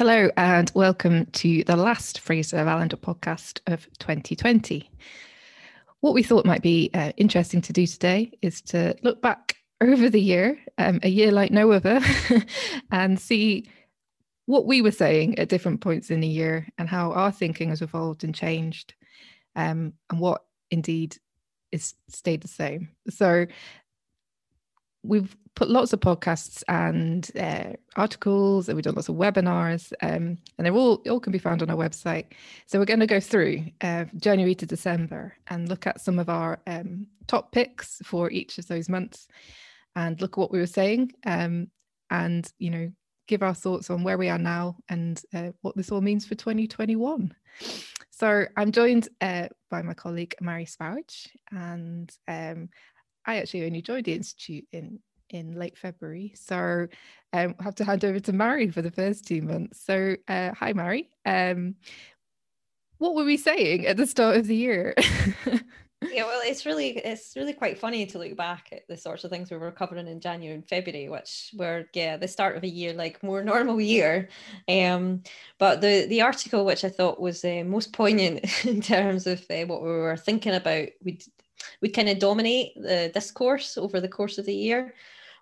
Hello, and welcome to the last Fraser Allander podcast of 2020. What we thought might be uh, interesting to do today is to look back over the year, um, a year like no other, and see what we were saying at different points in the year and how our thinking has evolved and changed, um, and what indeed is stayed the same. So we've put lots of podcasts and uh, articles and we've done lots of webinars um, and they're all all can be found on our website. So we're going to go through uh, january to december and look at some of our um, top picks for each of those months and look at what we were saying um, and you know give our thoughts on where we are now and uh, what this all means for 2021 so i'm joined uh, by my colleague mary Spowage and um, I actually only joined the institute in in late February, so um, I have to hand over to Mary for the first two months. So, uh, hi, Mary. Um, what were we saying at the start of the year? yeah, well, it's really it's really quite funny to look back at the sorts of things we were covering in January and February, which were yeah the start of a year like more normal year. Um, but the the article which I thought was uh, most poignant in terms of uh, what we were thinking about, we would kind of dominate the discourse over the course of the year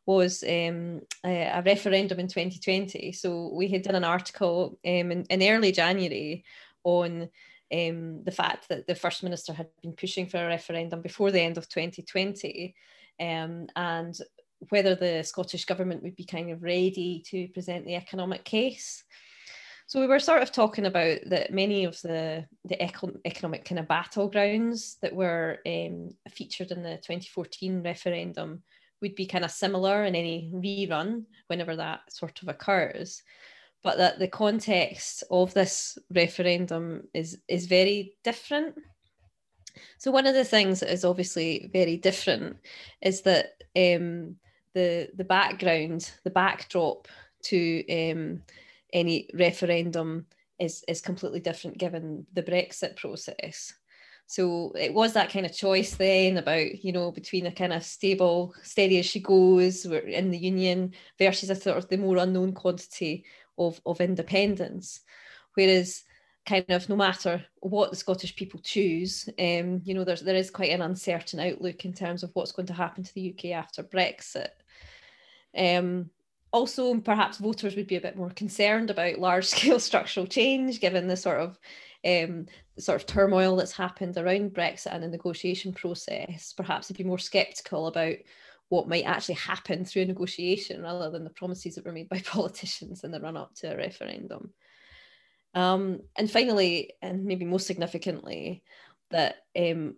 was um, a, a, referendum in 2020. So we had done an article um, in, in, early January on um, the fact that the First Minister had been pushing for a referendum before the end of 2020 um, and whether the Scottish Government would be kind of ready to present the economic case. So we were sort of talking about that many of the the econ- economic kind of battlegrounds that were um, featured in the 2014 referendum would be kind of similar in any rerun whenever that sort of occurs, but that the context of this referendum is is very different. So one of the things that is obviously very different is that um, the the background, the backdrop to um, any referendum is is completely different given the Brexit process. So it was that kind of choice then about, you know, between a kind of stable, steady as she goes, we're in the union versus a sort of the more unknown quantity of, of independence. Whereas kind of no matter what the Scottish people choose, um, you know, there's there is quite an uncertain outlook in terms of what's going to happen to the UK after Brexit. Um, also perhaps voters would be a bit more concerned about large scale structural change given the sort of um, sort of turmoil that's happened around Brexit and the negotiation process. Perhaps they'd be more sceptical about what might actually happen through a negotiation rather than the promises that were made by politicians in the run up to a referendum. Um, and finally, and maybe most significantly, that um,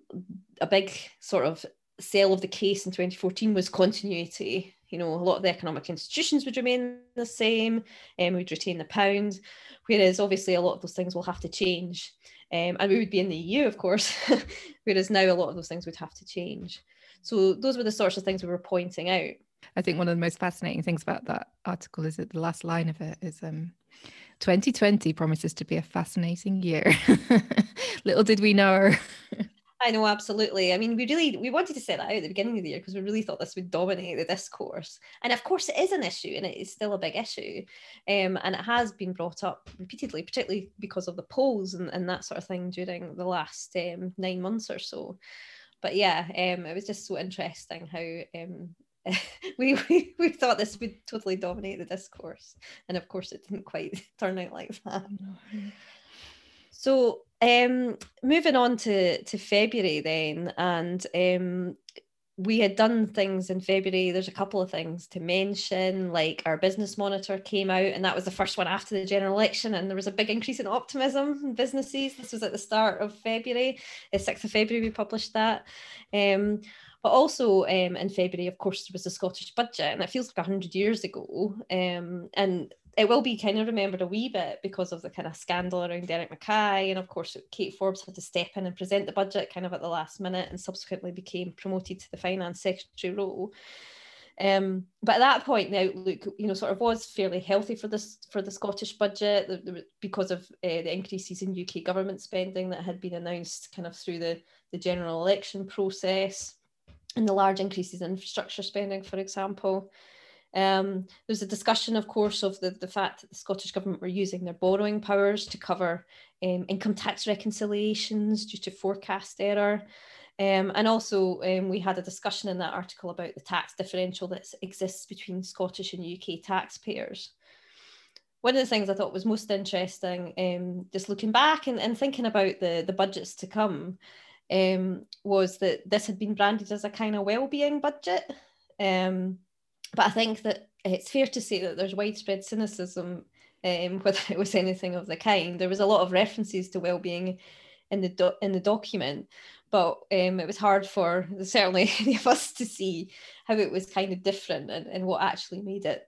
a big sort of sale of the case in 2014 was continuity you know, a lot of the economic institutions would remain the same, and um, we'd retain the pound, whereas obviously a lot of those things will have to change. Um, and we would be in the EU, of course, whereas now a lot of those things would have to change. So those were the sorts of things we were pointing out. I think one of the most fascinating things about that article is that the last line of it is um, 2020 promises to be a fascinating year. Little did we know. I know, absolutely. I mean, we really we wanted to set that out at the beginning of the year because we really thought this would dominate the discourse. And of course, it is an issue, and it is still a big issue. Um, and it has been brought up repeatedly, particularly because of the polls and, and that sort of thing during the last um, nine months or so. But yeah, um, it was just so interesting how um, we, we we thought this would totally dominate the discourse, and of course, it didn't quite turn out like that. So um, moving on to to February then, and um, we had done things in February. There's a couple of things to mention, like our business monitor came out, and that was the first one after the general election, and there was a big increase in optimism in businesses. This was at the start of February, the 6th of February, we published that. Um, but also um, in February, of course, there was the Scottish budget, and it feels like 100 years ago. Um, and it will be kind of remembered a wee bit because of the kind of scandal around Derek Mackay. And of course, Kate Forbes had to step in and present the budget kind of at the last minute and subsequently became promoted to the finance secretary role. Um, but at that point, the outlook, you know, sort of was fairly healthy for this for the Scottish budget because of uh, the increases in UK government spending that had been announced kind of through the, the general election process and the large increases in infrastructure spending, for example. Um, there's a discussion, of course, of the, the fact that the Scottish Government were using their borrowing powers to cover um, income tax reconciliations due to forecast error. Um, and also, um, we had a discussion in that article about the tax differential that exists between Scottish and UK taxpayers. One of the things I thought was most interesting, um, just looking back and, and thinking about the, the budgets to come, um, was that this had been branded as a kind of well-being budget. Um, but I think that it's fair to say that there's widespread cynicism um, whether it was anything of the kind. There was a lot of references to well-being in the do- in the document, but um, it was hard for certainly any of us to see how it was kind of different and, and what actually made it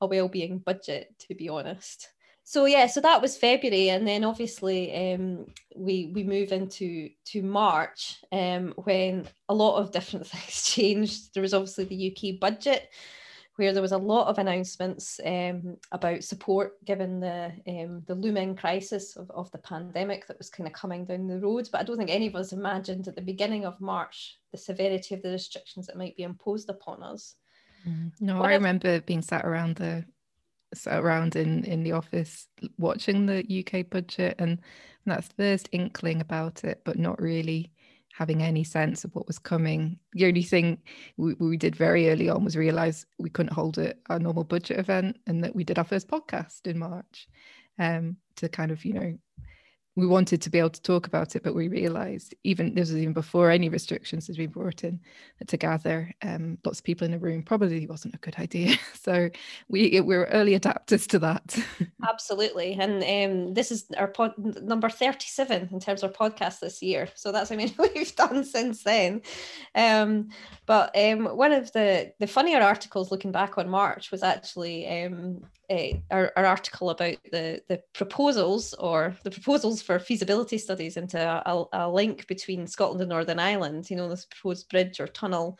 a well-being budget, to be honest. So yeah, so that was February, and then obviously um, we we move into to March um, when a lot of different things changed. There was obviously the UK budget, where there was a lot of announcements um, about support given the um, the looming crisis of, of the pandemic that was kind of coming down the road. But I don't think any of us imagined at the beginning of March the severity of the restrictions that might be imposed upon us. Mm. No, what I remember being sat around the sat around in in the office watching the UK budget and, and that's first inkling about it, but not really having any sense of what was coming. The only thing we, we did very early on was realize we couldn't hold a normal budget event and that we did our first podcast in March um, to kind of, you know, we wanted to be able to talk about it, but we realized even this was even before any restrictions had been brought in to gather um, lots of people in a room probably wasn't a good idea. So we we were early adapters to that. Absolutely, and um, this is our pod number thirty seven in terms of podcast this year. So that's I mean we've done since then. Um, but um, one of the the funnier articles looking back on March was actually um, a, our, our, article about the, the proposals or the proposals for feasibility studies into a, a, link between Scotland and Northern Ireland, you know, this proposed bridge or tunnel.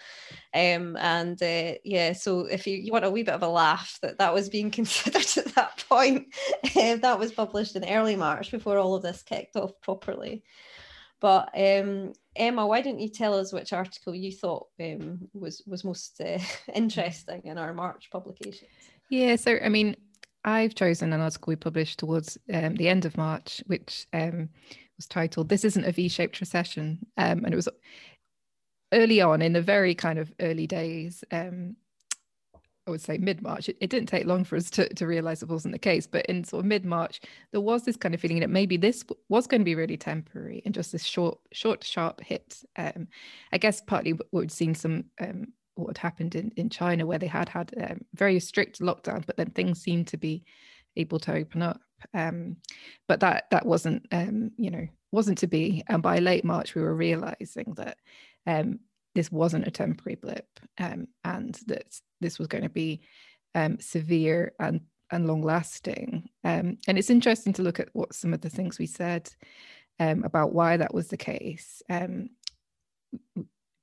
Um, and uh, yeah, so if you, you want a wee bit of a laugh that that was being considered at that point, uh, that was published in early March before all of this kicked off properly. But um, Emma, why don't you tell us which article you thought um, was was most uh, interesting in our March publications? Yeah, so I mean, I've chosen an article we published towards um, the end of March, which um, was titled "This Isn't a V-Shaped Recession," um, and it was early on in the very kind of early days. Um, I would say mid March. It, it, didn't take long for us to, to realize it wasn't the case, but in sort of mid March, there was this kind of feeling that maybe this was going to be really temporary and just this short, short, sharp hit. Um, I guess partly what we'd seen some um, what had happened in, in China, where they had had um, very strict lockdown, but then things seemed to be able to open up. Um, but that that wasn't, um, you know, wasn't to be. And by late March, we were realizing that um, this wasn't a temporary blip, um, and that this was going to be severe and and long lasting. and it's interesting to look at what some of the things we said about why that was the case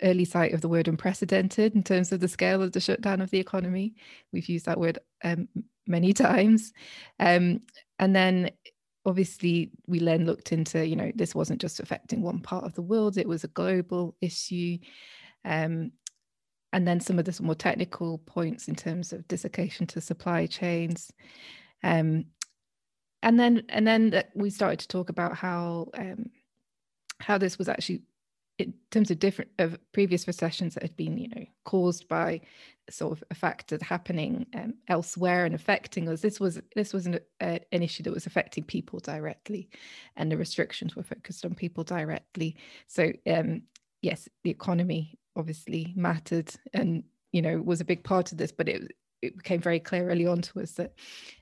early sight of the word unprecedented in terms of the scale of the shutdown of the economy. We've used that word um, many times. Um, and then obviously we then looked into, you know, this wasn't just affecting one part of the world, it was a global issue. Um, and then some of the more technical points in terms of dislocation to supply chains. Um, and then and then we started to talk about how um, how this was actually in terms of different of previous recessions that had been you know caused by sort of a factor happening um, elsewhere and affecting us this was this was an, uh, an issue that was affecting people directly and the restrictions were focused on people directly. So um, yes the economy obviously mattered and you know was a big part of this but it it became very clear early on to us that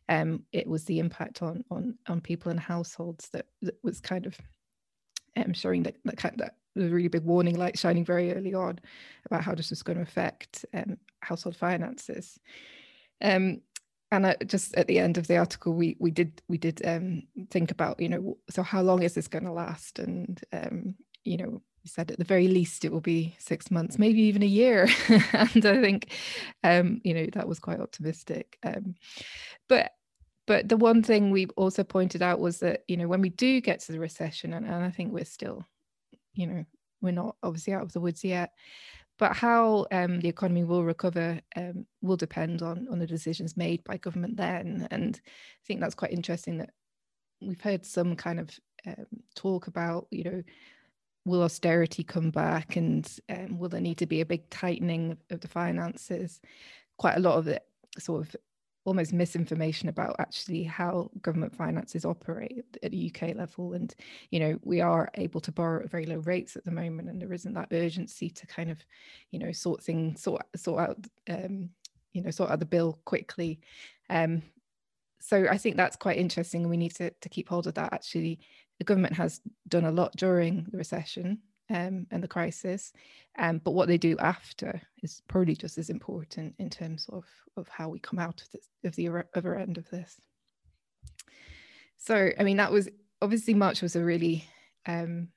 um, it was the impact on on on people and households that, that was kind of um, showing that that, that a really big warning light shining very early on about how this was going to affect um, household finances. Um, and uh, just at the end of the article, we we did we did um, think about you know so how long is this going to last, and um, you know we said at the very least it will be six months, maybe even a year, and I think um, you know that was quite optimistic. Um, but but the one thing we also pointed out was that you know when we do get to the recession, and, and I think we're still you know we're not obviously out of the woods yet but how um, the economy will recover um, will depend on on the decisions made by government then. And I think that's quite interesting that we've heard some kind of um, talk about, you know, will austerity come back and um, will there need to be a big tightening of the finances? Quite a lot of it sort of almost misinformation about actually how government finances operate at the UK level. And, you know, we are able to borrow at very low rates at the moment, and there isn't that urgency to kind of, you know, sort things, sort, sort out, um, you know, sort out the bill quickly. Um, so I think that's quite interesting, and we need to, to keep hold of that. Actually, the government has done a lot during the recession um, and the crisis. Um, but what they do after is probably just as important in terms of, of how we come out of, this, of the other end of this. So, I mean, that was obviously March was a really, um,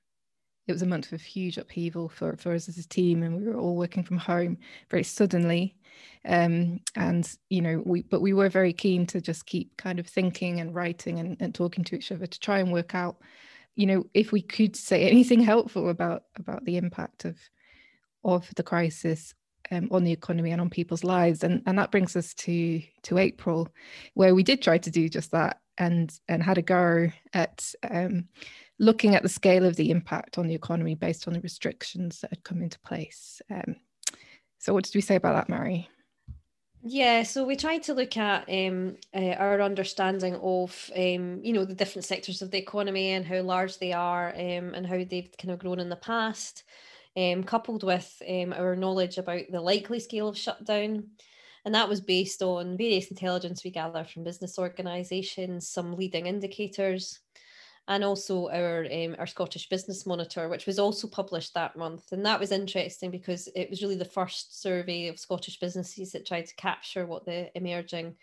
it was a month of huge upheaval for, for us as a team, and we were all working from home very suddenly. Um, and, you know, we, but we were very keen to just keep kind of thinking and writing and, and talking to each other to try and work out you know if we could say anything helpful about about the impact of of the crisis um, on the economy and on people's lives and and that brings us to to April where we did try to do just that and and had a go at um, looking at the scale of the impact on the economy based on the restrictions that had come into place. Um, so what did we say about that Mary yeah, so we tried to look at um, uh, our understanding of, um, you know, the different sectors of the economy and how large they are um, and how they've kind of grown in the past, um, coupled with um, our knowledge about the likely scale of shutdown. And that was based on various intelligence we gather from business organisations, some leading indicators, and also our um, our Scottish Business Monitor, which was also published that month. And that was interesting because it was really the first survey of Scottish businesses that tried to capture what the emerging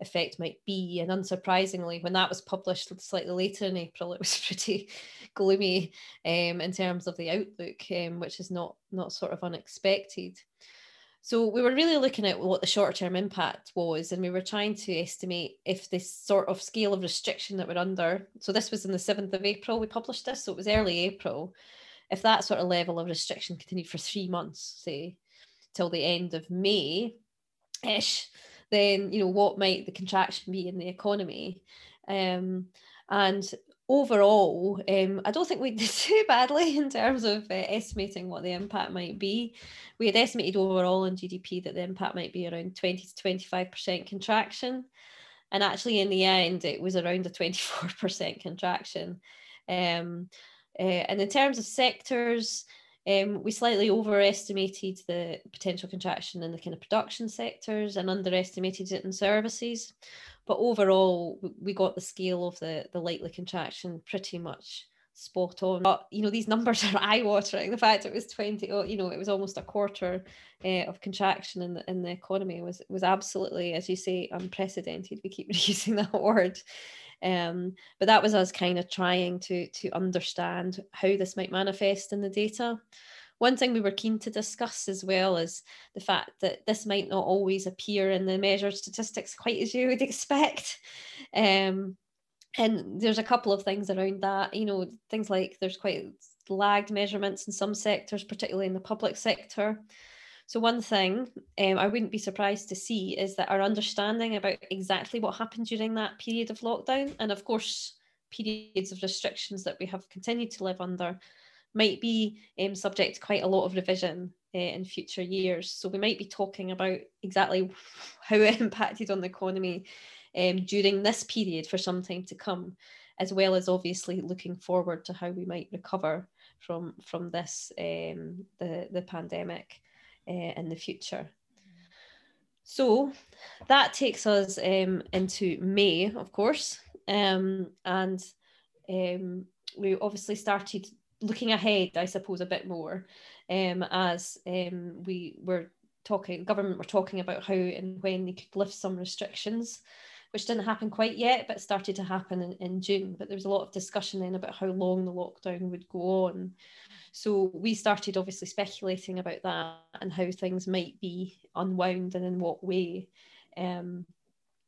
effect might be. And unsurprisingly, when that was published slightly later in April, it was pretty gloomy um, in terms of the outlook, um, which is not not sort of unexpected. So we were really looking at what the short term impact was, and we were trying to estimate if this sort of scale of restriction that we're under. So this was in the 7th of April, we published this, so it was early April. If that sort of level of restriction continued for three months, say, till the end of May ish, then you know what might the contraction be in the economy? Um, and overall, um, I don't think we did too badly in terms of uh, estimating what the impact might be. We had estimated overall in GDP that the impact might be around 20 to 25% contraction. And actually, in the end, it was around a 24% contraction. Um, uh, and in terms of sectors, um, we slightly overestimated the potential contraction in the kind of production sectors and underestimated it in services. But overall, we got the scale of the, the likely contraction pretty much spot on. But you know, these numbers are eye-watering. The fact it was 20, you know, it was almost a quarter uh, of contraction in the in the economy was was absolutely, as you say, unprecedented. We keep using that word. Um, but that was us kind of trying to to understand how this might manifest in the data. One thing we were keen to discuss as well is the fact that this might not always appear in the measured statistics quite as you would expect. Um, and there's a couple of things around that, you know, things like there's quite lagged measurements in some sectors, particularly in the public sector. So, one thing um, I wouldn't be surprised to see is that our understanding about exactly what happened during that period of lockdown, and of course, periods of restrictions that we have continued to live under, might be um, subject to quite a lot of revision uh, in future years. So we might be talking about exactly how it impacted on the economy um, during this period for some time to come, as well as obviously looking forward to how we might recover from from this um, the the pandemic uh, in the future. So that takes us um, into May, of course, um, and um, we obviously started looking ahead, I suppose, a bit more um, as um, we were talking, government were talking about how and when they could lift some restrictions, which didn't happen quite yet, but started to happen in, in June. But there was a lot of discussion then about how long the lockdown would go on. So we started obviously speculating about that and how things might be unwound and in what way. Um,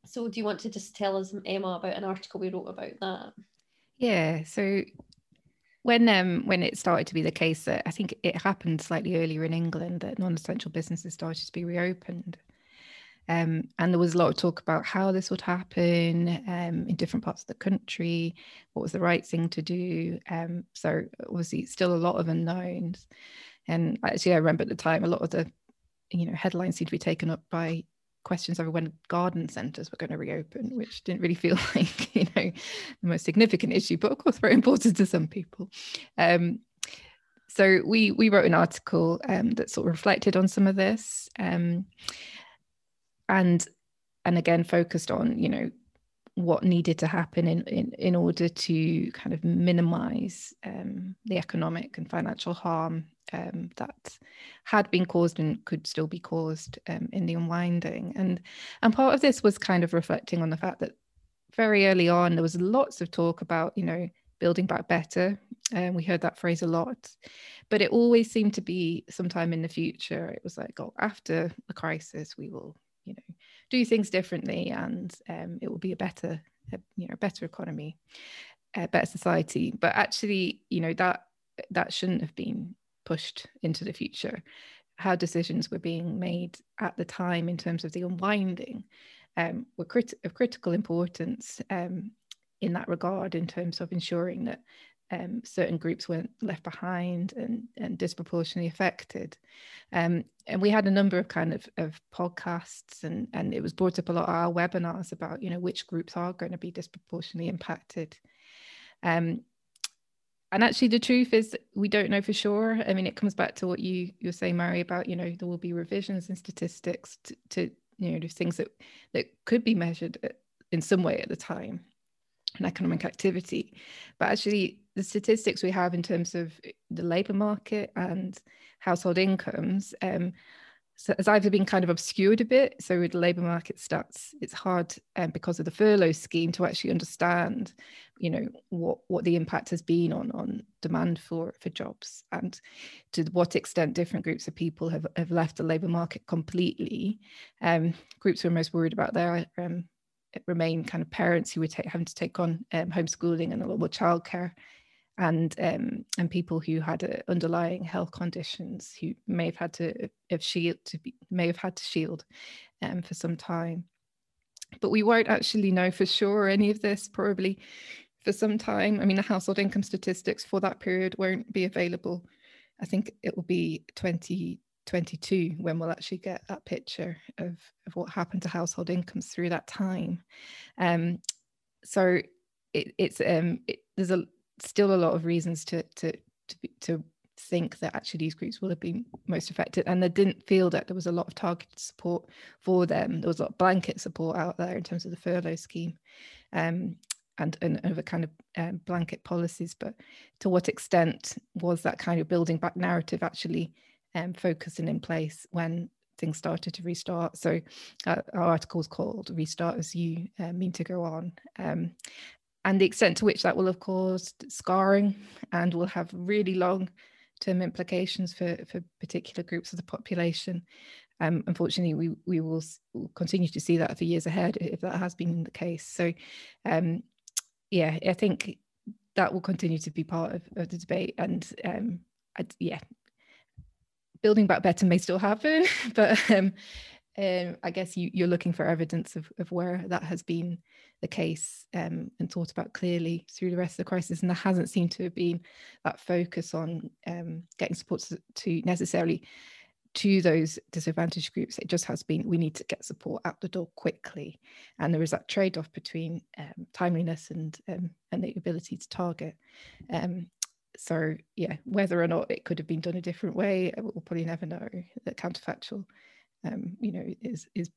so do you want to just tell us, Emma, about an article we wrote about that? Yeah, so when um when it started to be the case that I think it happened slightly earlier in England that non-essential businesses started to be reopened. Um, and there was a lot of talk about how this would happen um, in different parts of the country, what was the right thing to do. Um, so obviously, still a lot of unknowns. And actually, I remember at the time a lot of the, you know, headlines seemed to be taken up by questions over when garden centres were going to reopen, which didn't really feel like, you know, the most significant issue, but of course very important to some people. Um, so we we wrote an article um, that sort of reflected on some of this. Um, and and again focused on you know what needed to happen in in, in order to kind of minimize um, the economic and financial harm um, that had been caused and could still be caused um, in the unwinding. And and part of this was kind of reflecting on the fact that very early on there was lots of talk about you know building back better. And we heard that phrase a lot. But it always seemed to be sometime in the future it was like oh after the crisis we will you know do things differently and um, it will be a better a, you know better economy a better society. But actually you know that that shouldn't have been pushed into the future how decisions were being made at the time in terms of the unwinding um, were crit- of critical importance um, in that regard in terms of ensuring that um, certain groups weren't left behind and, and disproportionately affected. Um, and we had a number of kind of, of podcasts and, and it was brought up a lot of our webinars about, you know, which groups are going to be disproportionately impacted. Um, and actually the truth is we don't know for sure. I mean, it comes back to what you you're saying, Mary, about, you know, there will be revisions in statistics to, to you know, things that, that could be measured in some way at the time and economic activity. But actually, the statistics we have in terms of the labour market and household incomes um, so has either been kind of obscured a bit. So with the labour market stats, it's hard um, because of the furlough scheme to actually understand, you know, what what the impact has been on on demand for for jobs and to what extent different groups of people have, have left the labour market completely. Um, groups who are most worried about their um, remain kind of parents who were ta- having to take on um, homeschooling and a lot more childcare and um, and people who had uh, underlying health conditions who may have had to have shield to be, may have had to shield um, for some time but we won't actually know for sure any of this probably for some time. I mean the household income statistics for that period won't be available. I think it will be 2022 when we'll actually get that picture of, of what happened to household incomes through that time. Um, so it, it's um, it, there's a still a lot of reasons to to to, be, to think that actually these groups will have been most affected and they didn't feel that there was a lot of targeted support for them. There was a lot of blanket support out there in terms of the furlough scheme. Um, and, and other kind of um, blanket policies but to what extent was that kind of building back narrative actually um, focusing in place when things started to restart. So uh, our article is called Restart as You uh, Mean to Go On. Um, and the extent to which that will have caused scarring and will have really long term implications for, for particular groups of the population. Um, unfortunately, we, we will, will, continue to see that for years ahead if that has been the case. So, um, yeah, I think that will continue to be part of, of the debate. And um, yeah, building back better may still happen, but um, um, I guess you, are looking for evidence of, of where that has been the case um, and thought about clearly through the rest of the crisis. And there hasn't seemed to have been that focus on um, getting support to necessarily to those disadvantaged groups. It just has been we need to get support out the door quickly, and there is that trade-off between um, timeliness and um, and the ability to target. Um, so yeah, whether or not it could have been done a different way, uh, we'll probably never know. That counterfactual, um, you know, is is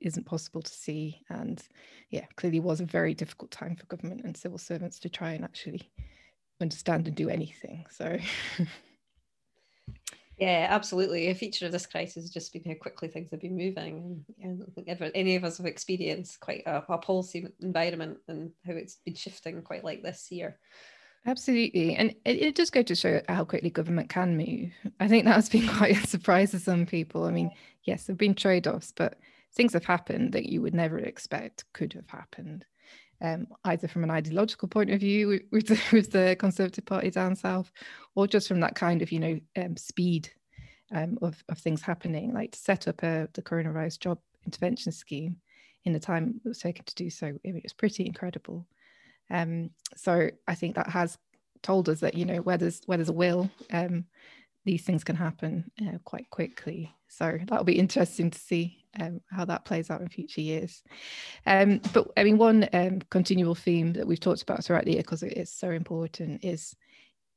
isn't possible to see, and yeah, clearly was a very difficult time for government and civil servants to try and actually understand and do anything. So. Yeah, absolutely. A feature of this crisis has just been how quickly things have been moving. And I don't think ever any of us have experienced quite a, a policy environment and how it's been shifting quite like this year. Absolutely. And it, it does go to show how quickly government can move. I think that's been quite a surprise to some people. I mean, yes, there have been trade offs, but things have happened that you would never expect could have happened. um, either from an ideological point of view with, the, with the Conservative Party down south, or just from that kind of, you know, um, speed um, of, of things happening, like to set up a, the coronavirus job intervention scheme in the time it was taken to do so. It was pretty incredible. Um, so I think that has told us that, you know, where there's, where there's a will, um, these things can happen uh, quite quickly. So that'll be interesting to see um, how that plays out in future years. Um, but I mean, one um, continual theme that we've talked about throughout the year because it is so important is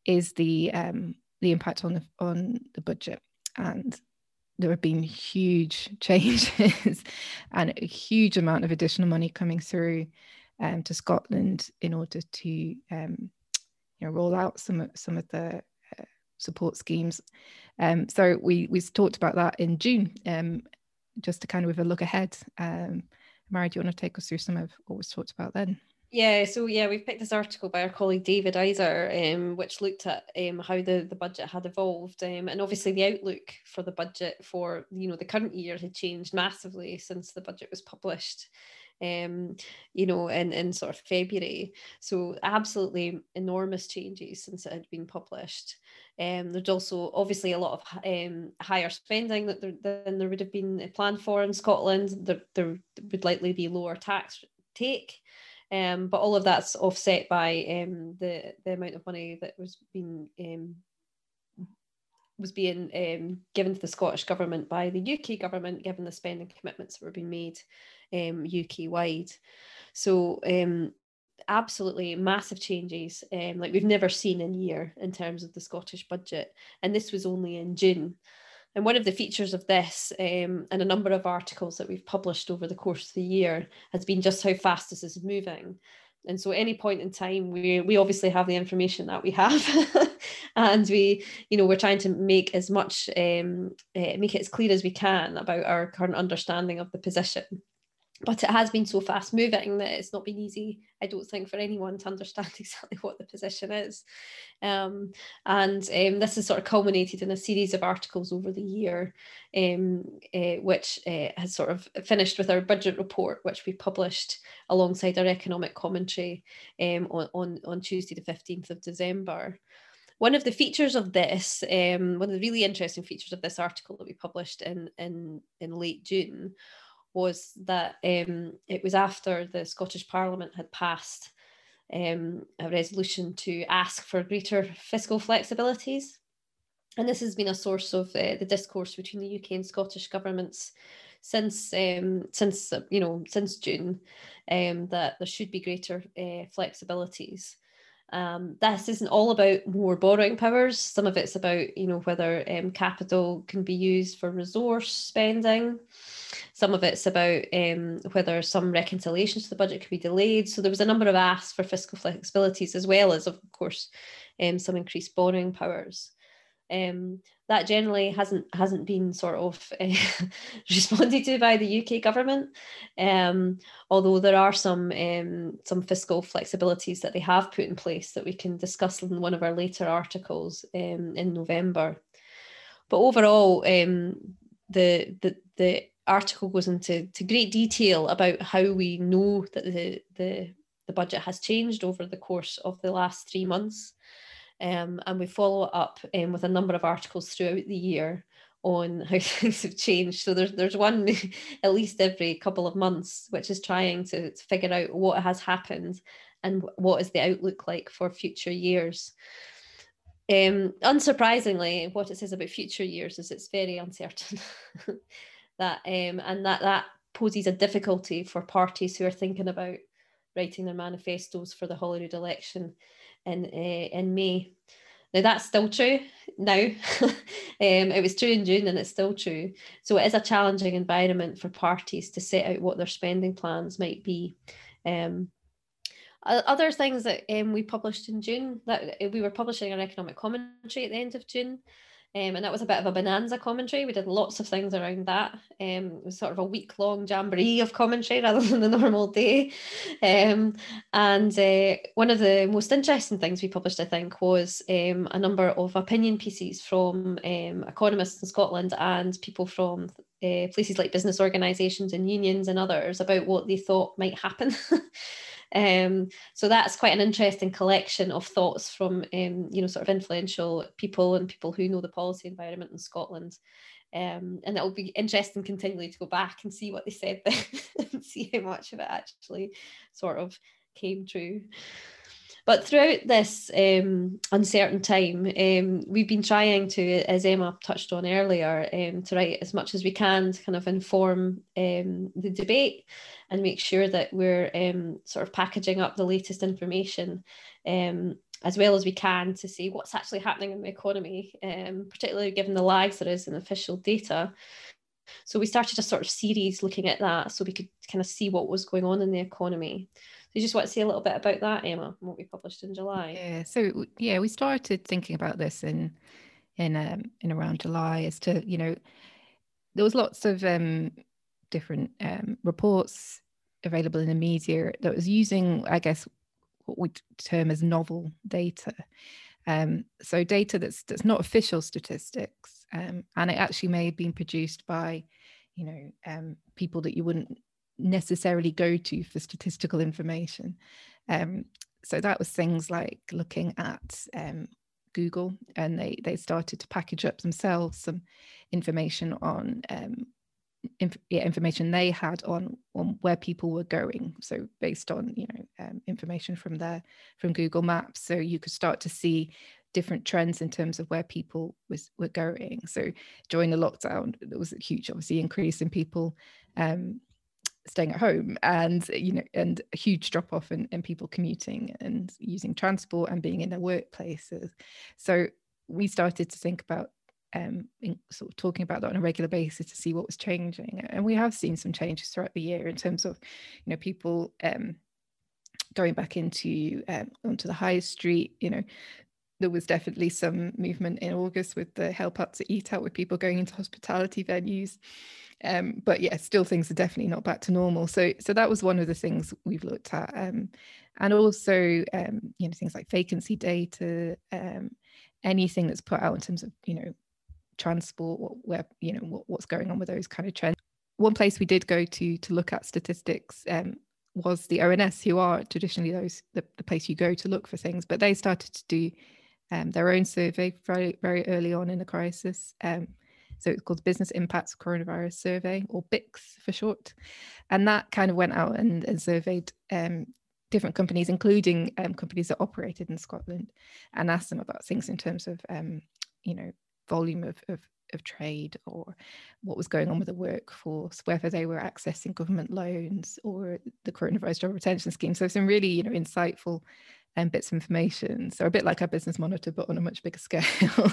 is the um, the impact on the on the budget, and there have been huge changes and a huge amount of additional money coming through um, to Scotland in order to um, you know roll out some of some of the support schemes. Um, so we we talked about that in June, um, just to kind of with a look ahead. Um, Mary, do you want to take us through some of what was talked about then? Yeah, so yeah, we've picked this article by our colleague David Eiser, um, which looked at um, how the, the budget had evolved, um, and obviously the outlook for the budget for you know the current year had changed massively since the budget was published um, you know, in, in sort of February. So absolutely enormous changes since it had been published. Um, there's also obviously a lot of um, higher spending that there, than there would have been planned for in Scotland. There, there would likely be lower tax take. Um, but all of that's offset by um, the the amount of money that was being um, was being um, given to the Scottish government by the UK government, given the spending commitments that were being made um, UK wide. So um, absolutely massive changes um, like we've never seen in a year in terms of the Scottish budget. And this was only in June. And one of the features of this um, and a number of articles that we've published over the course of the year has been just how fast this is moving. And so, at any point in time, we we obviously have the information that we have, and we, you know, we're trying to make as much, um, uh, make it as clear as we can about our current understanding of the position but it has been so fast moving that it's not been easy, I don't think, for anyone to understand exactly what the position is. Um, and um, this has sort of culminated in a series of articles over the year, um, uh, which uh, has sort of finished with our budget report, which we published alongside our economic commentary um, on, on, on Tuesday, the 15th of December one of the features of this, um, one of the really interesting features of this article that we published in in in late June, was that um, it was after the Scottish Parliament had passed um, a resolution to ask for greater fiscal flexibilities. And this has been a source of uh, the discourse between the UK and Scottish governments since um, since you know since June um, that there should be greater uh, flexibilities. Um, this isn't all about more borrowing powers. Some of it's about you know whether um, capital can be used for resource spending. Some of it's about um, whether some reconciliations to the budget could be delayed. So there was a number of asks for fiscal flexibilities as well as, of course, um, some increased borrowing powers. Um, that generally hasn't hasn't been sort of uh, responded to by the UK government. Um, although there are some um, some fiscal flexibilities that they have put in place that we can discuss in one of our later articles um, in November. But overall, um, the the the article goes into to great detail about how we know that the, the, the budget has changed over the course of the last three months. Um, and we follow up um, with a number of articles throughout the year on how things have changed. So there's there's one at least every couple of months, which is trying to, to figure out what has happened and what is the outlook like for future years. Um, unsurprisingly, what it says about future years is it's very uncertain. that um, and that that poses a difficulty for parties who are thinking about writing their manifestos for the Holyrood election in uh, in May. Now that's still true now. um, it was true in June and it's still true. So it is a challenging environment for parties to set out what their spending plans might be. Um, other things that um, we published in June that we were publishing an economic commentary at the end of June um, and that was a bit of a bonanza commentary. We did lots of things around that. Um, it was sort of a week long jamboree of commentary rather than the normal day. Um, and uh, one of the most interesting things we published, I think, was um, a number of opinion pieces from um, economists in Scotland and people from uh, places like business organisations and unions and others about what they thought might happen. Um, so that's quite an interesting collection of thoughts from um, you know sort of influential people and people who know the policy environment in Scotland. Um, and it'll be interesting continually to go back and see what they said then and see how much of it actually sort of came true. But throughout this um, uncertain time, um, we've been trying to, as Emma touched on earlier, um, to write as much as we can to kind of inform um, the debate and make sure that we're um, sort of packaging up the latest information um, as well as we can to see what's actually happening in the economy, particularly given the lags there is in official data. So we started a sort of series looking at that so we could kind of see what was going on in the economy you just want to say a little bit about that, Emma, what we published in July? Yeah, so yeah, we started thinking about this in in um, in around July as to you know there was lots of um, different um, reports available in the media that was using, I guess, what we term as novel data. Um, so data that's that's not official statistics, um, and it actually may have been produced by, you know, um, people that you wouldn't necessarily go to for statistical information. Um, so that was things like looking at um, Google, and they they started to package up themselves some information on um, inf- yeah, information they had on on where people were going. So based on you know um, information from there from Google Maps, so you could start to see different trends in terms of where people was were going. So during the lockdown, there was a huge obviously increase in people um, staying at home and you know and a huge drop off in, in people commuting and using transport and being in their workplaces. So we started to think about um, sort of talking about that on a regular basis to see what was changing. And we have seen some changes throughout the year in terms of you know people um, going back into um, onto the high street you know there was definitely some movement in August with the help out to eat out with people going into hospitality venues um, but yeah, still things are definitely not back to normal. So so that was one of the things we've looked at. Um, and also um, you know things like vacancy data, um, anything that's put out in terms of you know transport, what, where you know what, what's going on with those kind of trends. One place we did go to to look at statistics um, was the ONS, who are traditionally those the, the place you go to look for things, but they started to do um, their own survey very very early on in the crisis. Um, so it's called Business Impacts Coronavirus Survey, or BICS for short. And that kind of went out and, and surveyed um, different companies, including um, companies that operated in Scotland, and asked them about things in terms of, um, you know, volume of, of, of trade or what was going on with the workforce, whether they were accessing government loans or the coronavirus job retention scheme. So some really, you know, insightful um, bits of information. So a bit like our business monitor, but on a much bigger scale.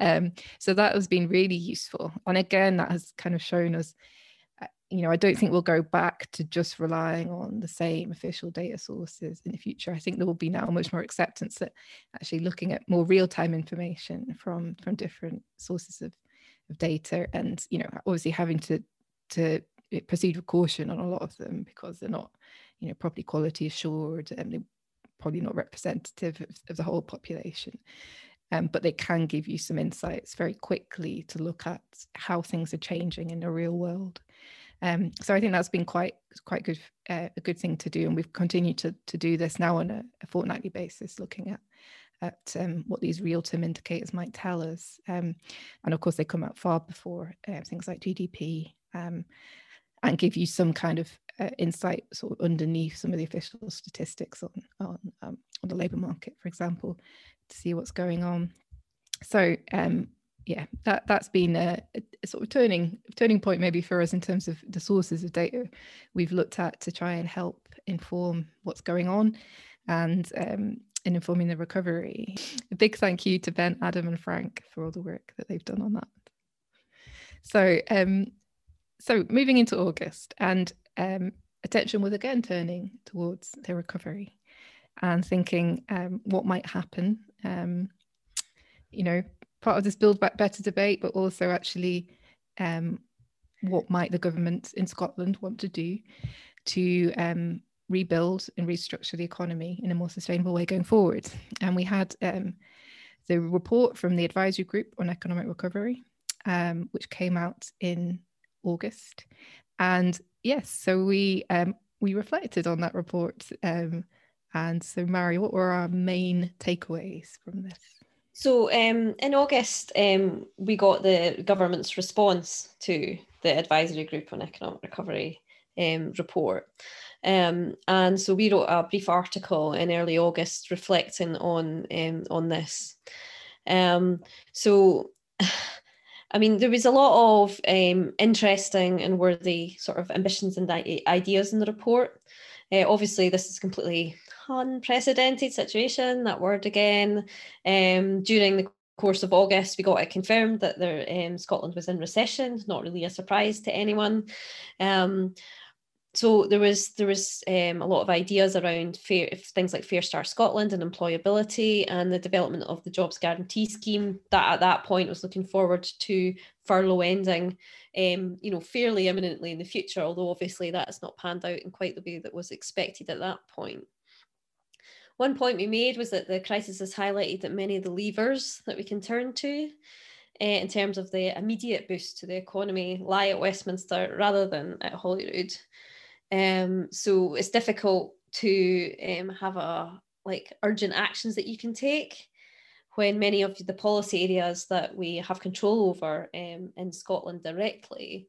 um, so that has been really useful. And again, that has kind of shown us, uh, you know, I don't think we'll go back to just relying on the same official data sources in the future. I think there will be now much more acceptance that actually looking at more real-time information from from different sources of, of data and, you know, obviously having to to proceed with caution on a lot of them because they're not, you know, properly quality assured and they probably not representative of, of the whole population. Um, but they can give you some insights very quickly to look at how things are changing in the real world. Um, so I think that's been quite quite good uh, a good thing to do, and we've continued to to do this now on a, a fortnightly basis, looking at at um, what these real term indicators might tell us. Um, and of course, they come out far before uh, things like GDP um, and give you some kind of uh, insight sort of underneath some of the official statistics on on, um, on the labour market, for example, to see what's going on. So um, yeah, that that's been a, a, sort of turning turning point maybe for us in terms of the sources of data we've looked at to try and help inform what's going on and um, in informing the recovery. A big thank you to Ben, Adam, and Frank for all the work that they've done on that. So um, so moving into August, and um, attention was again turning towards the recovery and thinking um, what might happen. Um, you know, part of this Build Back Better debate, but also actually um, what might the government in Scotland want to do to um, rebuild and restructure the economy in a more sustainable way going forward. And we had um, the report from the advisory group on economic recovery, which came out in August. And yes, so we um, we reflected on that report. Um, and so, Mary, what were our main takeaways from this? So, um, in August, um, we got the government's response to the Advisory Group on Economic Recovery um, report. Um, and so we wrote a brief article in early August reflecting on um, on this. Um, so, I mean, there was a lot of um, interesting and worthy sort of ambitions and ideas in the report. Uh, obviously, this is completely unprecedented situation. That word again. Um, during the course of August, we got it confirmed that there, um, Scotland was in recession. Not really a surprise to anyone. Um, so there was there was um, a lot of ideas around fair, things like Fair Start Scotland and employability and the development of the jobs guarantee scheme that at that point was looking forward to furlough ending um, you know fairly imminently in the future although obviously that's not panned out in quite the way that was expected at that point. point one point we made was that the crisis has highlighted that many of the levers that we can turn to uh, in terms of the immediate boost to the economy lie at Westminster rather than at Holyrood. Um, so it's difficult to um, have a like urgent actions that you can take when many of the policy areas that we have control over um, in Scotland directly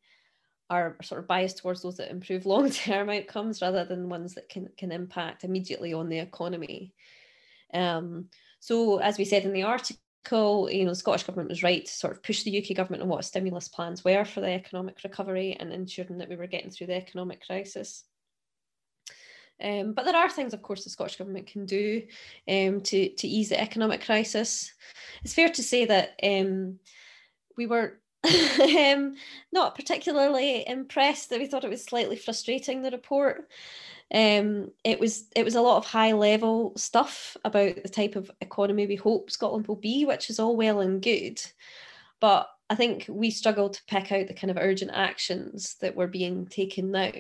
are sort of biased towards those that improve long-term outcomes rather than ones that can, can impact immediately on the economy. Um, so as we said in the article, you know, the Scottish Government was right to sort of push the UK Government on what stimulus plans were for the economic recovery and ensuring that we were getting through the economic crisis. Um, but there are things, of course, the Scottish Government can do um, to, to ease the economic crisis. It's fair to say that um, we were um, not particularly impressed, that we thought it was slightly frustrating, the report. Um, it was it was a lot of high level stuff about the type of economy we hope Scotland will be, which is all well and good. But I think we struggled to pick out the kind of urgent actions that were being taken now.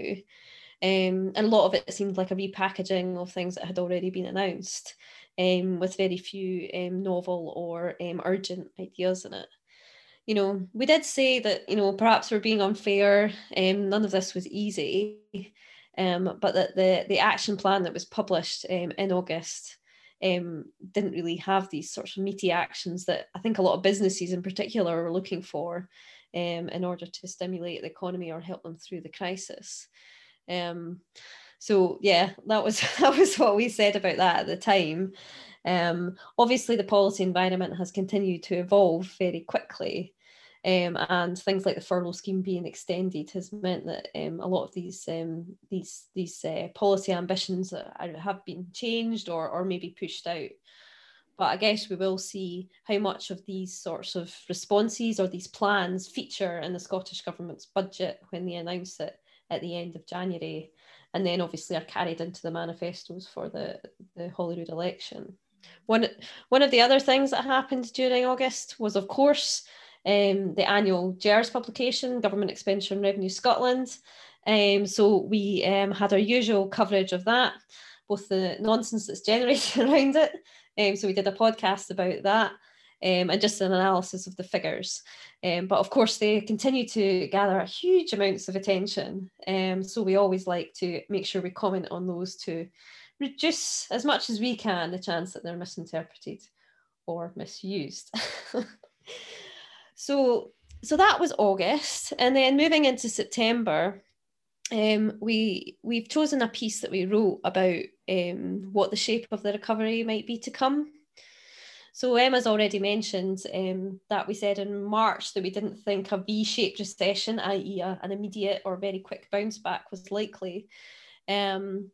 Um, and a lot of it seemed like a repackaging of things that had already been announced, um, with very few um, novel or um, urgent ideas in it. You know, we did say that, you know, perhaps we're being unfair. Um, none of this was easy um, but that the the action plan that was published um, in August um, didn't really have these sorts of meaty actions that I think a lot of businesses in particular are looking for um, in order to stimulate the economy or help them through the crisis. Um, so yeah, that was that was what we said about that at the time. Um, obviously, the policy environment has continued to evolve very quickly, um, and things like the furlough scheme being extended has meant that um, a lot of these um, these these uh, policy ambitions have been changed or or maybe pushed out. But I guess we will see how much of these sorts of responses or these plans feature in the Scottish Government's budget when they announce it at the end of January, and then obviously are carried into the manifestos for the, the Holyrood election. One, one of the other things that happened during August was, of course, um, the annual GERS publication, Government Expenditure and Revenue Scotland. Um, so we um, had our usual coverage of that, both the nonsense that's generated around it. Um, so we did a podcast about that um, and just an analysis of the figures. Um, but of course, they continue to gather huge amounts of attention. Um, so we always like to make sure we comment on those to reduce as much as we can the chance that they're misinterpreted or misused. So so that was August, and then moving into September, um, we we've chosen a piece that we wrote about um, what the shape of the recovery might be to come. So Emma's already mentioned um, that we said in March that we didn't think a V-shaped recession, i.e., an immediate or very quick bounce back, was likely. Um,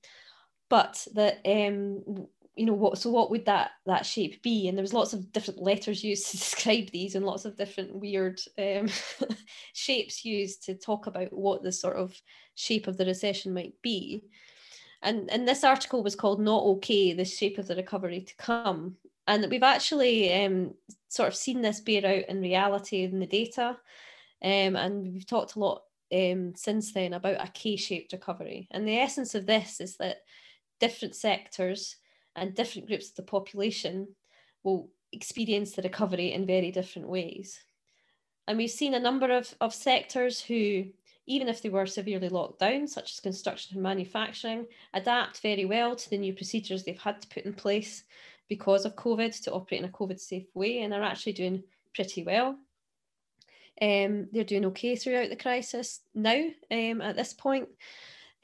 but that um, you know what so what would that that shape be? And there was lots of different letters used to describe these and lots of different weird um, shapes used to talk about what the sort of shape of the recession might be. And and this article was called not okay the shape of the recovery to come. And we've actually um, sort of seen this bear out in reality in the data. Um, and we've talked a lot um, since then about a K-shaped recovery. And the essence of this is that different sectors and different groups of the population will experience the recovery in very different ways. And we've seen a number of, of sectors who even if they were severely locked down, such as construction and manufacturing, adapt very well to the new procedures they've had to put in place because of COVID to operate in a COVID safe way and are actually doing pretty well. Um, they're doing okay throughout the crisis now um, at this point.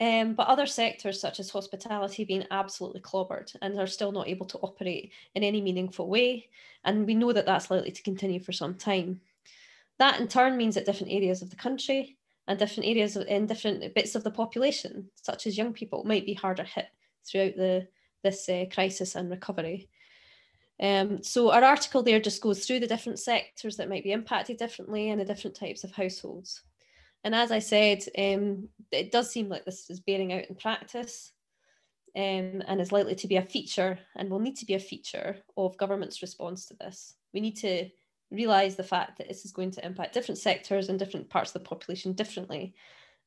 Um, but other sectors, such as hospitality, being absolutely clobbered and are still not able to operate in any meaningful way. And we know that that's likely to continue for some time. That in turn means that different areas of the country and different areas in different bits of the population, such as young people, might be harder hit throughout the this uh, crisis and recovery. Um, so our article there just goes through the different sectors that might be impacted differently and the different types of households. And as I said, um, it does seem like this is bearing out in practice um, and is likely to be a feature and will need to be a feature of government's response to this. We need to realise the fact that this is going to impact different sectors and different parts of the population differently.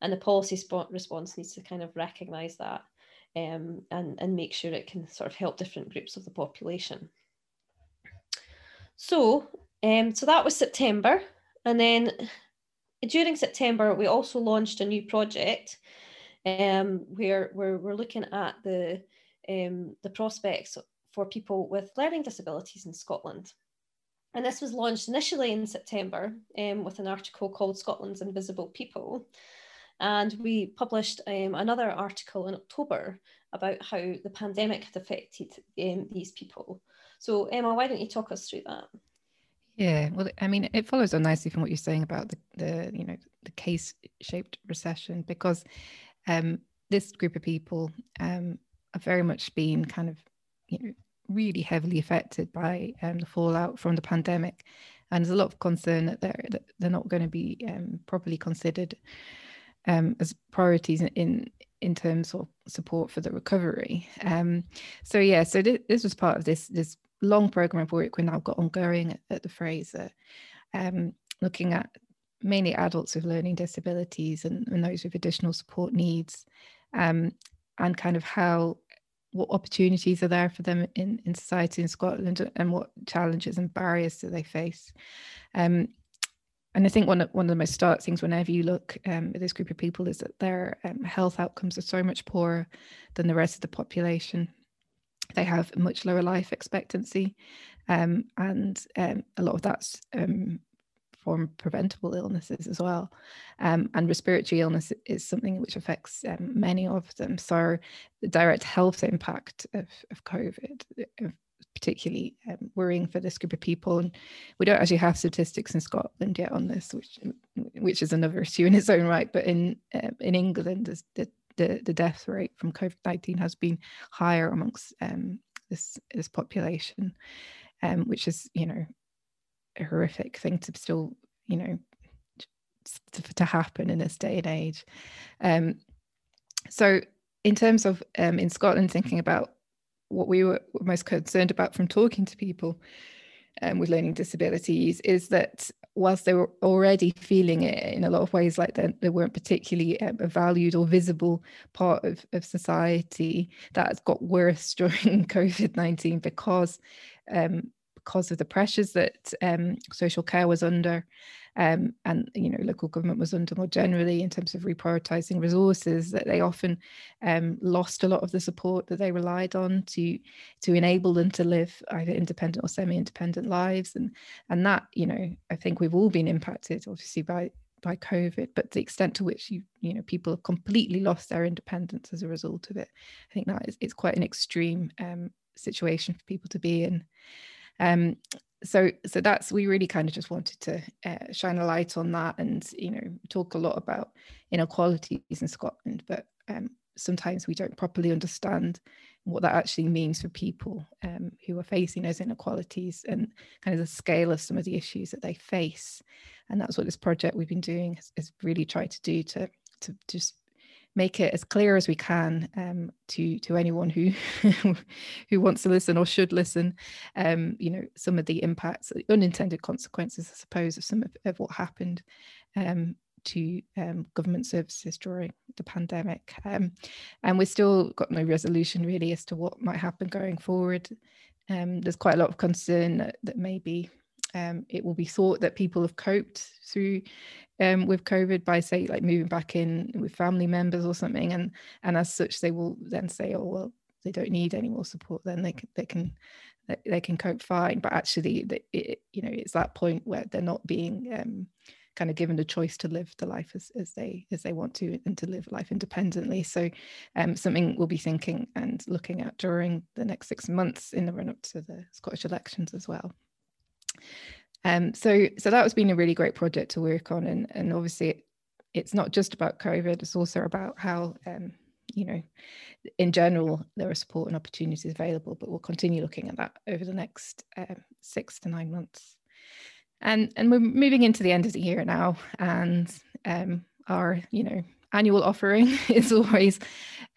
And the policy response needs to kind of recognise that um, and, and make sure it can sort of help different groups of the population. So, um, so that was September. And then during September, we also launched a new project um, where we're, we're looking at the, um, the prospects for people with learning disabilities in Scotland. And this was launched initially in September um, with an article called Scotland's Invisible People. And we published um, another article in October about how the pandemic had affected um, these people. So, Emma, why don't you talk us through that? Yeah, well, I mean, it follows on nicely from what you're saying about the, the you know, the K-shaped recession, because um, this group of people um, have very much been kind of, you know, really heavily affected by um, the fallout from the pandemic, and there's a lot of concern that they're that they're not going to be um, properly considered um, as priorities in, in in terms of support for the recovery. Um, so yeah, so th- this was part of this this long program of work we've now got ongoing at, the Fraser, um, looking at mainly adults with learning disabilities and, and those with additional support needs, um, and kind of how what opportunities are there for them in, in society in Scotland and what challenges and barriers do they face. Um, and I think one of, one of the most stark things whenever you look um, at this group of people is that their um, health outcomes are so much poorer than the rest of the population. They have much lower life expectancy, um, and um, a lot of that's um, from preventable illnesses as well. Um, and respiratory illness is something which affects um, many of them. So the direct health impact of, of COVID, uh, particularly um, worrying for this group of people. And we don't actually have statistics in Scotland yet on this, which which is another issue in its own right. But in in England, the, the the death rate from COVID nineteen has been higher amongst um, this this population, um, which is you know a horrific thing to still you know to, to happen in this day and age. Um, so in terms of um, in Scotland, thinking about what we were most concerned about from talking to people um, with learning disabilities is that whilst they were already feeling it in a lot of ways like they, they weren't particularly um, a valued or visible part of, of society that has got worse during covid-19 because um, because of the pressures that um, social care was under um, and you know local government was under more generally in terms of reprioritizing resources that they often um, lost a lot of the support that they relied on to to enable them to live either independent or semi-independent lives and and that you know I think we've all been impacted obviously by by COVID, but the extent to which you you know people have completely lost their independence as a result of it, I think that is it's quite an extreme um, situation for people to be in. Um, so so that's we really kind of just wanted to uh, shine a light on that and you know talk a lot about inequalities in Scotland but um, sometimes we don't properly understand what that actually means for people um, who are facing those inequalities and kind of the scale of some of the issues that they face. And that's what this project we've been doing has, has really tried to do to to just make it as clear as we can um, to to anyone who who wants to listen or should listen. Um, you know, some of the impacts, the unintended consequences, I suppose, of some of, of what happened um, to um, government services during the pandemic. Um, and we've still got no resolution really as to what might happen going forward. Um, there's quite a lot of concern that, that maybe um, it will be thought that people have coped through um, with COVID by say like moving back in with family members or something, and and as such they will then say, oh well, they don't need any more support. Then they can they can they can cope fine. But actually, it, you know, it's that point where they're not being um, kind of given the choice to live the life as, as they as they want to and to live life independently. So um, something we'll be thinking and looking at during the next six months in the run up to the Scottish elections as well. Um, so so that has been a really great project to work on, and and obviously it, it's not just about COVID; it's also about how um, you know, in general there are support and opportunities available. But we'll continue looking at that over the next um, six to nine months. And and we're moving into the end of the year now, and um, our you know annual offering is always,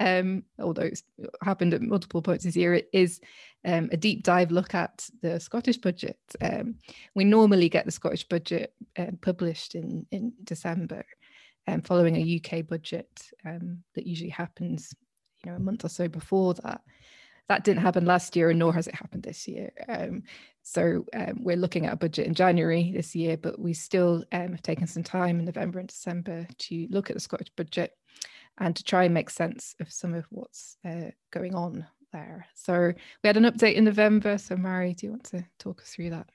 um, although it's happened at multiple points this year, it is um, a deep dive look at the Scottish budget. Um, we normally get the Scottish budget uh, published in, in December, um, following a UK budget um, that usually happens, you know, a month or so before that. That didn't happen last year, and nor has it happened this year. So um, we're looking at a budget in January this year, but we still um, have taken some time in November and December to look at the Scottish budget and to try and make sense of some of what's uh, going on there. So we had an update in November. So Mairi, do you want to talk us through that?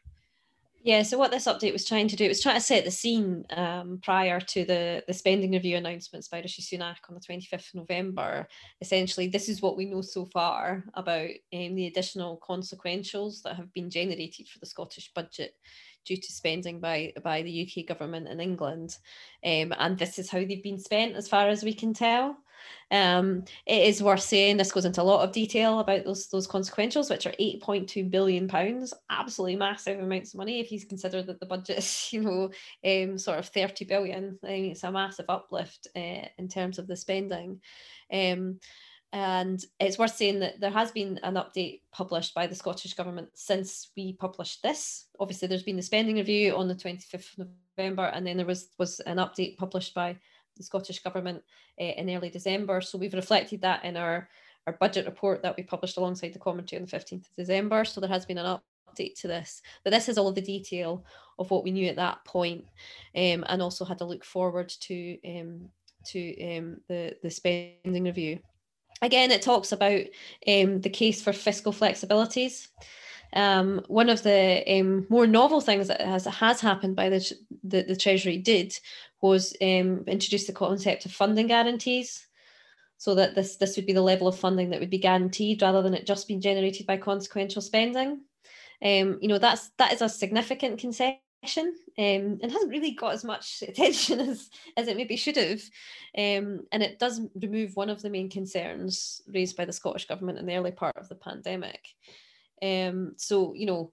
Yeah, so what this update was trying to do was trying to set the scene um, prior to the, the spending review announcements by Rishi Sunak on the 25th of November. Essentially, this is what we know so far about um, the additional consequentials that have been generated for the Scottish budget due to spending by, by the UK government in England. Um, and this is how they've been spent as far as we can tell. Um, it is worth saying this goes into a lot of detail about those those consequentials, which are 8.2 billion pounds, absolutely massive amounts of money. If you consider that the budget is, you know, um, sort of 30 billion, I mean, it's a massive uplift uh, in terms of the spending. Um, and it's worth saying that there has been an update published by the Scottish Government since we published this. Obviously, there's been the spending review on the 25th of November, and then there was was an update published by the Scottish Government uh, in early December. So we've reflected that in our, our budget report that we published alongside the commentary on the 15th of December. So there has been an update to this. But this is all the detail of what we knew at that point, um, and also had to look forward to um, to um, the, the spending review. Again, it talks about um, the case for fiscal flexibilities. Um, one of the um, more novel things that has has happened by the, the, the Treasury did was um, introduce the concept of funding guarantees so that this this would be the level of funding that would be guaranteed rather than it just being generated by consequential spending. Um, you know that's that is a significant concession um, and hasn't really got as much attention as as it maybe should have. Um, and it does remove one of the main concerns raised by the Scottish government in the early part of the pandemic. Um, so you know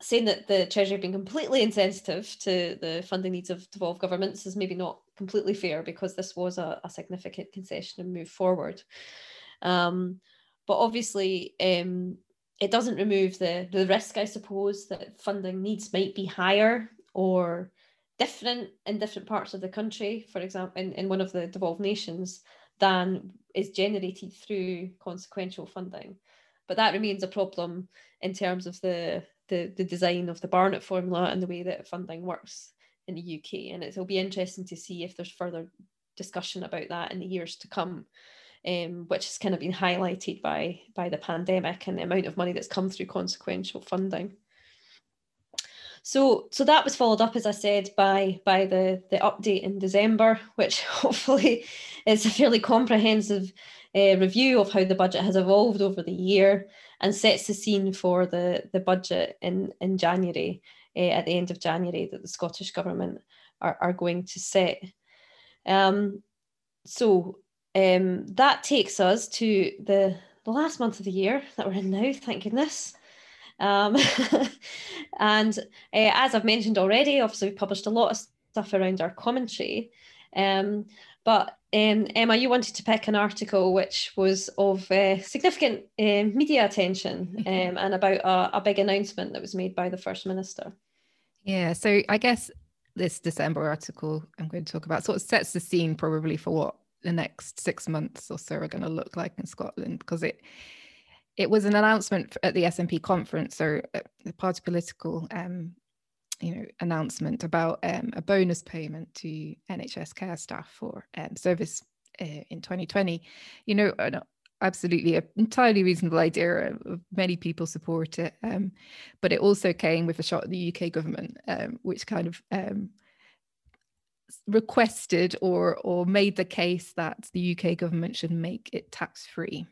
saying that the Treasury have been completely insensitive to the funding needs of devolved governments is maybe not completely fair because this was a, a significant concession and move forward. Um, but obviously, um, it doesn't remove the, the risk, I suppose, that funding needs might be higher or different in different parts of the country, for example, in, in one of the devolved nations, than is generated through consequential funding. But that remains a problem in terms of the the, the design of the Barnett formula and the way that funding works in the UK. And it'll be interesting to see if there's further discussion about that in the years to come, um, which has kind of been highlighted by, by the pandemic and the amount of money that's come through consequential funding. So, so that was followed up, as I said, by by the the update in December, which hopefully is a fairly comprehensive uh, review of how the budget has evolved over the year and sets the scene for the, the budget in, in January, uh, at the end of January, that the Scottish Government are, are going to set. Um, so um, that takes us to the, the last month of the year that we're in now, thank goodness. Um, and uh, as I've mentioned already, obviously, we published a lot of stuff around our commentary. Um, but um, Emma, you wanted to pick an article which was of uh, significant uh, media attention um, and about a, a, big announcement that was made by the First Minister. Yeah, so I guess this December article I'm going to talk about sort of sets the scene probably for what the next six months or so are going to look like in Scotland because it it was an announcement at the SNP conference, so uh, the party political um, you know announcement about um, a bonus payment to NHS care staff for um, service uh, in 2020. You know, an absolutely an entirely reasonable idea. Many people support it, um, but it also came with a shot at the UK government, um, which kind of um, requested or or made the case that the UK government should make it tax free.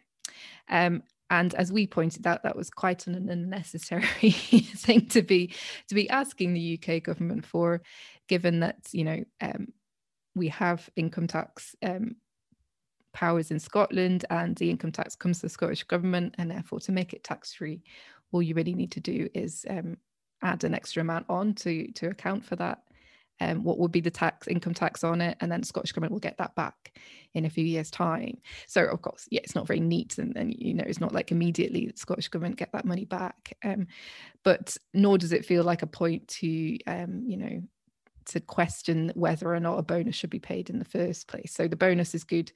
Um, and as we pointed out, that was quite an unnecessary thing to be to be asking the UK government for, given that you know um, we have income tax um, powers in Scotland, and the income tax comes to the Scottish government, and therefore to make it tax free, all you really need to do is um, add an extra amount on to to account for that um, what would be the tax income tax on it and then the scottish government will get that back in a few years time. So of course yeah it's not very neat and, and you know it's not like immediately the scottish government get that money back um, but nor does it feel like a point to um, you know to question whether or not a bonus should be paid in the first place. So the bonus is good.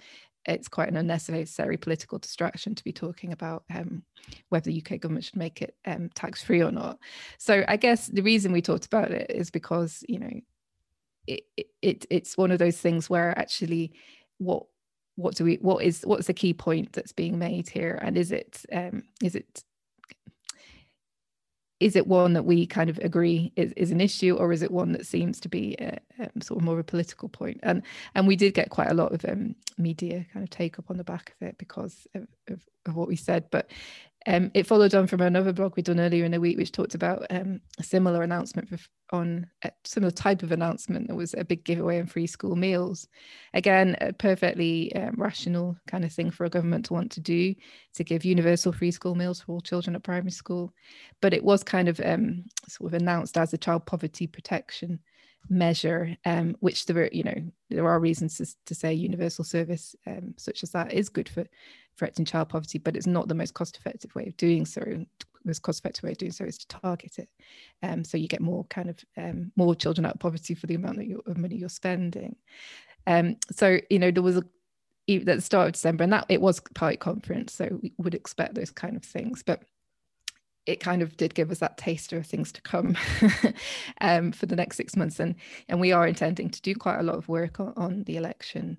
It's quite an unnecessary political distraction to be talking about um, whether the UK government should make it um, tax free or not. So I guess the reason we talked about it is because you know it, it it's one of those things where actually what what do we what is what's the key point that's being made here? And is it um is it is it one that we kind of agree is, is an issue or is it one that seems to be a, um, sort of more of a political point? And and we did get quite a lot of um, media kind of take up on the back of it because of, of, of what we said. But um, it followed on from another blog we'd done earlier in the week, which talked about um, a similar announcement on a similar type of announcement. There was a big giveaway on free school meals. Again, a perfectly um, rational kind of thing for a government to want to do to give universal free school meals for all children at primary school. But it was kind of um, sort of announced as a child poverty protection measure, um, which there are, you know, there are reasons to, to say universal service um, such as that is good for threatening child poverty, but it's not the most cost effective way of doing so. Most cost effective way of doing so is to target it. Um, so you get more kind of um, more children out of poverty for the amount that you of money you're spending. Um, so, you know, there was a at the start of December, and that it was Party Conference, so we would expect those kind of things. But it kind of did give us that taster of things to come um, for the next six months, and and we are intending to do quite a lot of work on, on the election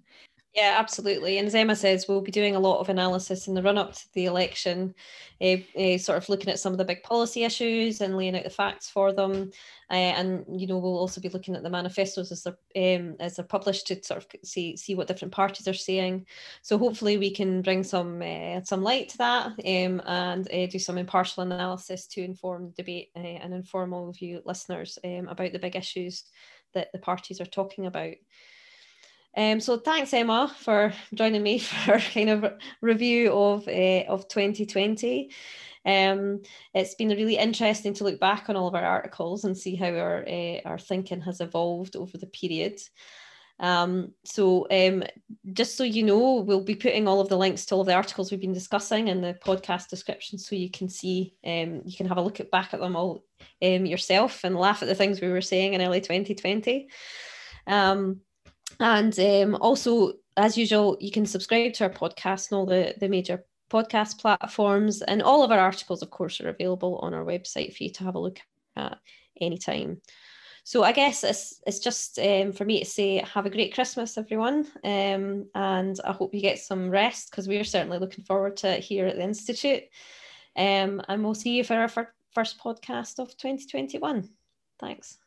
yeah, absolutely. And as Emma says, we'll be doing a lot of analysis in the run up to the election, uh, uh, sort of looking at some of the big policy issues and laying out the facts for them. Uh, and you know, we'll also be looking at the manifestos as they're um, as they're published to sort of see see what different parties are saying. So hopefully, we can bring some some light to that um, and do some impartial analysis to inform debate and inform all of you listeners um, about the big issues that the parties are talking about. Um, so thanks Emma for joining me for kind of review of uh, of 2020. Um, it's been really interesting to look back on all of our articles and see how our uh, our thinking has evolved over the period. Um, so um, just so you know, we'll be putting all of the links to all of the articles we've been discussing in the podcast description, so you can see, um, you can have a look at back at them all um, yourself and laugh at the things we were saying in early 2020. And um, also, as usual, you can subscribe to our podcast and all the, the major podcast platforms. And all of our articles, of course, are available on our website for you to have a look at anytime. So I guess it's it's just um, for me to say have a great Christmas, everyone, um, and I hope you get some rest because we are certainly looking forward to it here at the institute. Um, and we'll see you for our fir- first podcast of 2021. Thanks.